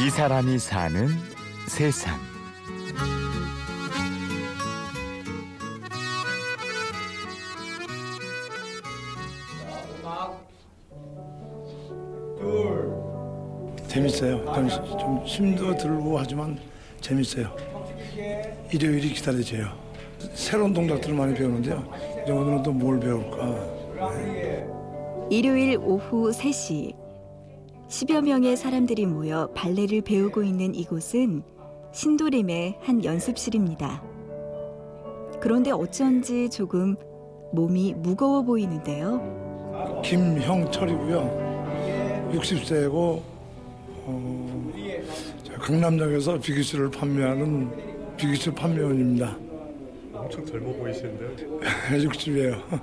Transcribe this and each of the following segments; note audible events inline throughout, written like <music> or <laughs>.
이 사람이 사는 세상. 재밌어요. 좀, 좀 힘도 들고 하지만 재밌어요. 일요일이 기다려져요. 새로운 동작들을 많이 배우는데요. 이제 오늘은 또 뭘 배울까? 일요일 오후 3시 10여 명의 사람들이 모여 발레를 배우고 있는 이곳은 신도림의 한 연습실입니다. 그런데 어쩐지 조금 몸이 무거워 보이는데요. 김형철이고요. 60세고 어, 저 강남역에서 비기스를 판매하는 비기스 판매원입니다. 엄청 젊어 보이시는데요. <laughs> 60이에요.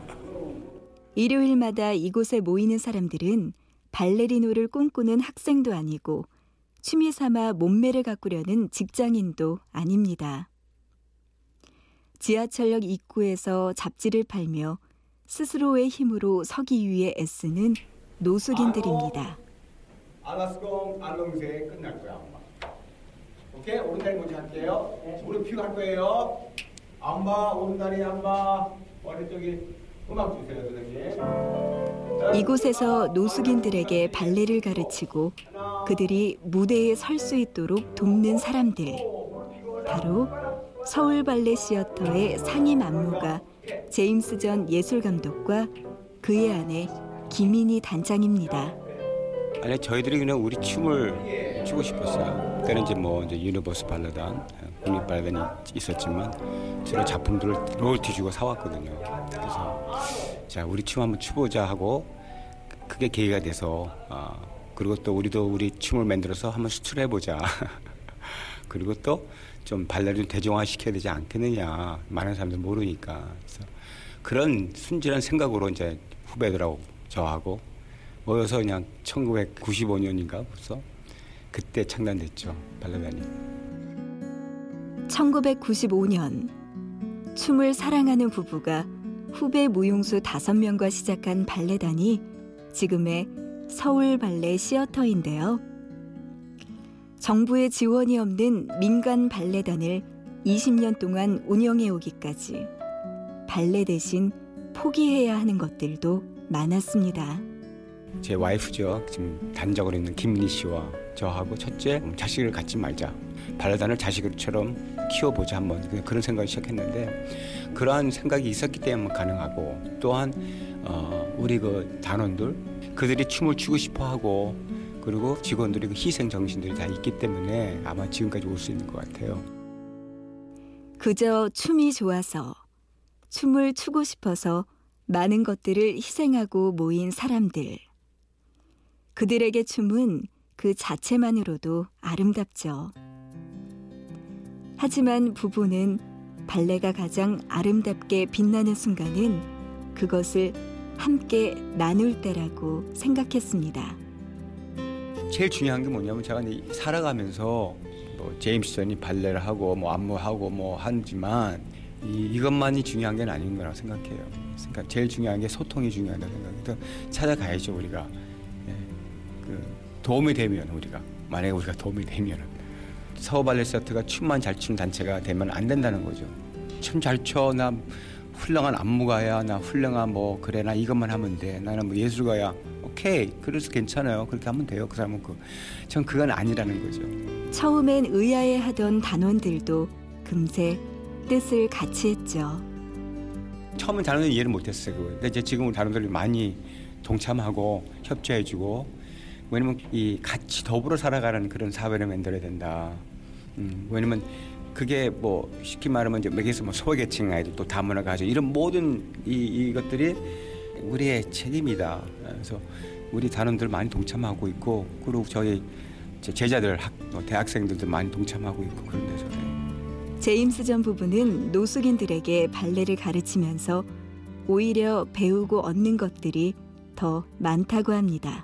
일요일마다 이곳에 모이는 사람들은 발레리노를 꿈꾸는 학생도 아니고 취미 삼아 몸매를 가꾸려는 직장인도 아닙니다. 지하철역 입구에서 잡지를 팔며 스스로의 힘으로 서기 위해 애쓰는 노숙인들입니다. 알라스공 알롱새 끝날 거야 엄마. 오케이 오른다리 먼저 할게요. 무릎 펴고 할 거예요. en bas 오른다리 en bas 머리 쪽이 이곳에서 노숙인들에게 발레를 가르치고 그들이 무대에 설 수 있도록 돕는 사람들. 바로 서울 발레 시어터의 상임 안무가 제임스 전 예술 감독과 그의 아내 김인희 단장입니다. 아니 저희들이 그냥 우리 춤을 추고 싶었어요. 그때는 이제 뭐 이제 유니버설 발레단, 국립 발레단이 있었지만 주로 작품들을 로열티 주고 사왔거든요. 그래서 자 우리 춤 한번 추보자 하고 그게 계기가 돼서 아, 그리고 또 우리도 우리 춤을 만들어서 한번 수출해 보자. <laughs> 그리고 또 좀 발레를 좀 대중화 시켜야 되지 않겠느냐. 많은 사람들 모르니까. 그래서 그런 순진한 생각으로 이제 후배들하고 저하고 모여서 그냥 1995년인가 벌써 그때 창단됐죠 발레단이. 1995년 춤을 사랑하는 부부가 후배 무용수 5명과 시작한 발레단이 지금의 서울 발레 시어터인데요. 정부의 지원이 없는 민간 발레단을 20년 동안 운영해 오기까지 발레 대신 포기해야 하는 것들도 많았습니다. 제 와이프죠 지금 단적으로 있는 김민희 씨와 저하고 첫째 자식을 갖지 말자 발레단을 자식처럼 키워보자 한번 그런 생각을 시작했는데 그러한 생각이 있었기 때문에 가능하고 또한 어, 우리 그 단원들 그들이 춤을 추고 싶어하고 그리고 직원들이 그 희생 정신들이 다 있기 때문에 아마 지금까지 올 수 있는 것 같아요. 그저 춤이 좋아서 춤을 추고 싶어서 많은 것들을 희생하고 모인 사람들. 그들에게 춤은 그 자체만으로도 아름답죠. 하지만 부부는 발레가 가장 아름답게 빛나는 순간은 그것을 함께 나눌 때라고 생각했습니다. 제일 중요한 게 뭐냐면 제가 살아가면서 뭐 제임스 전이 발레를 하고 뭐 안무하고 뭐 하지만 이, 이것만이 중요한 게 아닌 거라고 생각해요. 그러니까 제일 중요한 게 소통이 중요하다고 생각해서 찾아가야죠 우리가 도움이 되면 우리가 만약에 우리가 도움이 되면 서울 발레 세트가 춤만 잘 추는 단체가 되면 안 된다는 거죠. 춤 잘 춰, 나 훌륭한 안무가야, 나 훌륭한 뭐 그래, 나 이것만 하면 돼. 나는 뭐 예술가야. 오케이, 그래서 괜찮아요. 그렇게 하면 돼요. 그 사람은 그, 전 그건 아니라는 거죠. 처음엔 의아해하던 단원들도 금세 뜻을 같이 했죠. 처음엔 단원들 이해를 못했어요. 근데 이제 지금은 단원들이 많이 동참하고 협조해주고 왜냐면 이 같이 더불어 살아가는 그런 사회를 만들어야 된다. 음, 왜냐면 그게 뭐 쉽게 말하면 이제 여기서 뭐 소외계층 아이들 또 다문화 가족 이런 모든 이, 이것들이 우리의 책임이다. 그래서 우리 단원들 많이 동참하고 있고 그리고 저희 제자들 학, 대학생들도 많이 동참하고 있고 그런 데서. 제임스 전 부부는 노숙인들에게 발레를 가르치면서 오히려 배우고 얻는 것들이 더 많다고 합니다.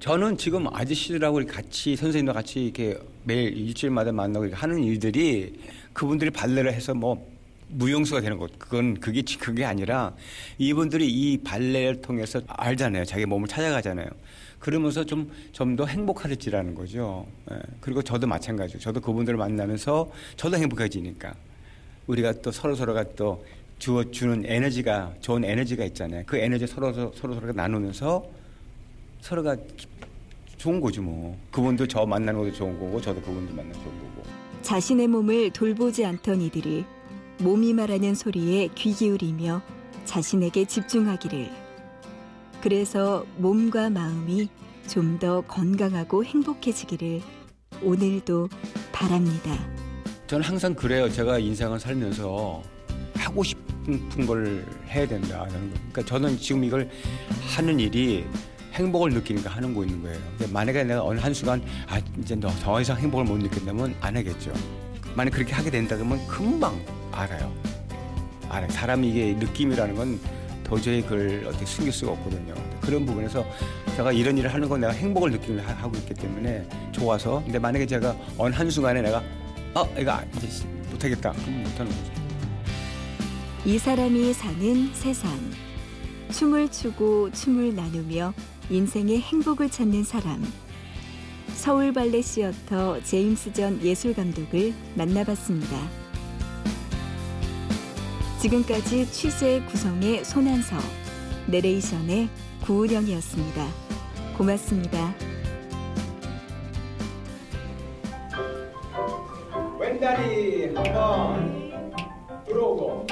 저는 지금 아저씨들하고 같이 선생님과 같이 이렇게 매일 일주일마다 만나고 하는 일들이 그분들이 발레를 해서 뭐 무용수가 되는 것 그건 그게 그게 아니라 이분들이 이 발레를 통해서 알잖아요. 자기 몸을 찾아가잖아요. 그러면서 좀 좀 더 행복해지라는 거죠. 예. 그리고 저도 마찬가지고 저도 그분들을 만나면서 저도 행복해지니까. 우리가 또 서로 서로가 또 주어 주는 에너지가 좋은 에너지가 있잖아요. 그 에너지 서로 서로 서로 서로가 나누면서 서로가 좋은 거죠 뭐 그분도 저 만나는 것도 좋은 거고 저도 그분들 만나는 거 좋은 거고 자신의 몸을 돌보지 않던 이들이 몸이 말하는 소리에 귀 기울이며 자신에게 집중하기를. 그래서 몸과 마음이 좀 더 건강하고 행복해지기를 오늘도 바랍니다. 저는 항상 그래요. 제가 인생을 살면서 하고 싶은 걸 해야 된다는 거. 그러니까 저는 지금 이걸 하는 일이 행복을 느끼니까 하는 거 있는 거예요. 근데 만약에 내가 어느 한 순간 아 이제 너 더 이상 행복을 못 느낀다면 안 하겠죠. 만약 그렇게 하게 된다 그러면 금방 알아요. 알아요. 사람이 이게 느낌이라는 건 도저히 그걸 어떻게 숨길 수가 없거든요. 그런 부분에서 제가 이런 일을 하는 건 내가 행복을 느끼며 하- 하고 있기 때문에 좋아서. 근데 만약에 제가 어느 한 순간에 내가 어 이거 이제 못하겠다. 그럼 못하는 거죠. 이 사람이 사는 세상. 춤을 추고 춤을 나누며 인생의 행복을 찾는 사람. 서울 발레 시어터 제임스 전 예술 감독을 만나봤습니다. 지금까지 취재 구성의 손한서, 내레이션의 구은영이었습니다. 고맙습니다. 왼다리 한번 들어오고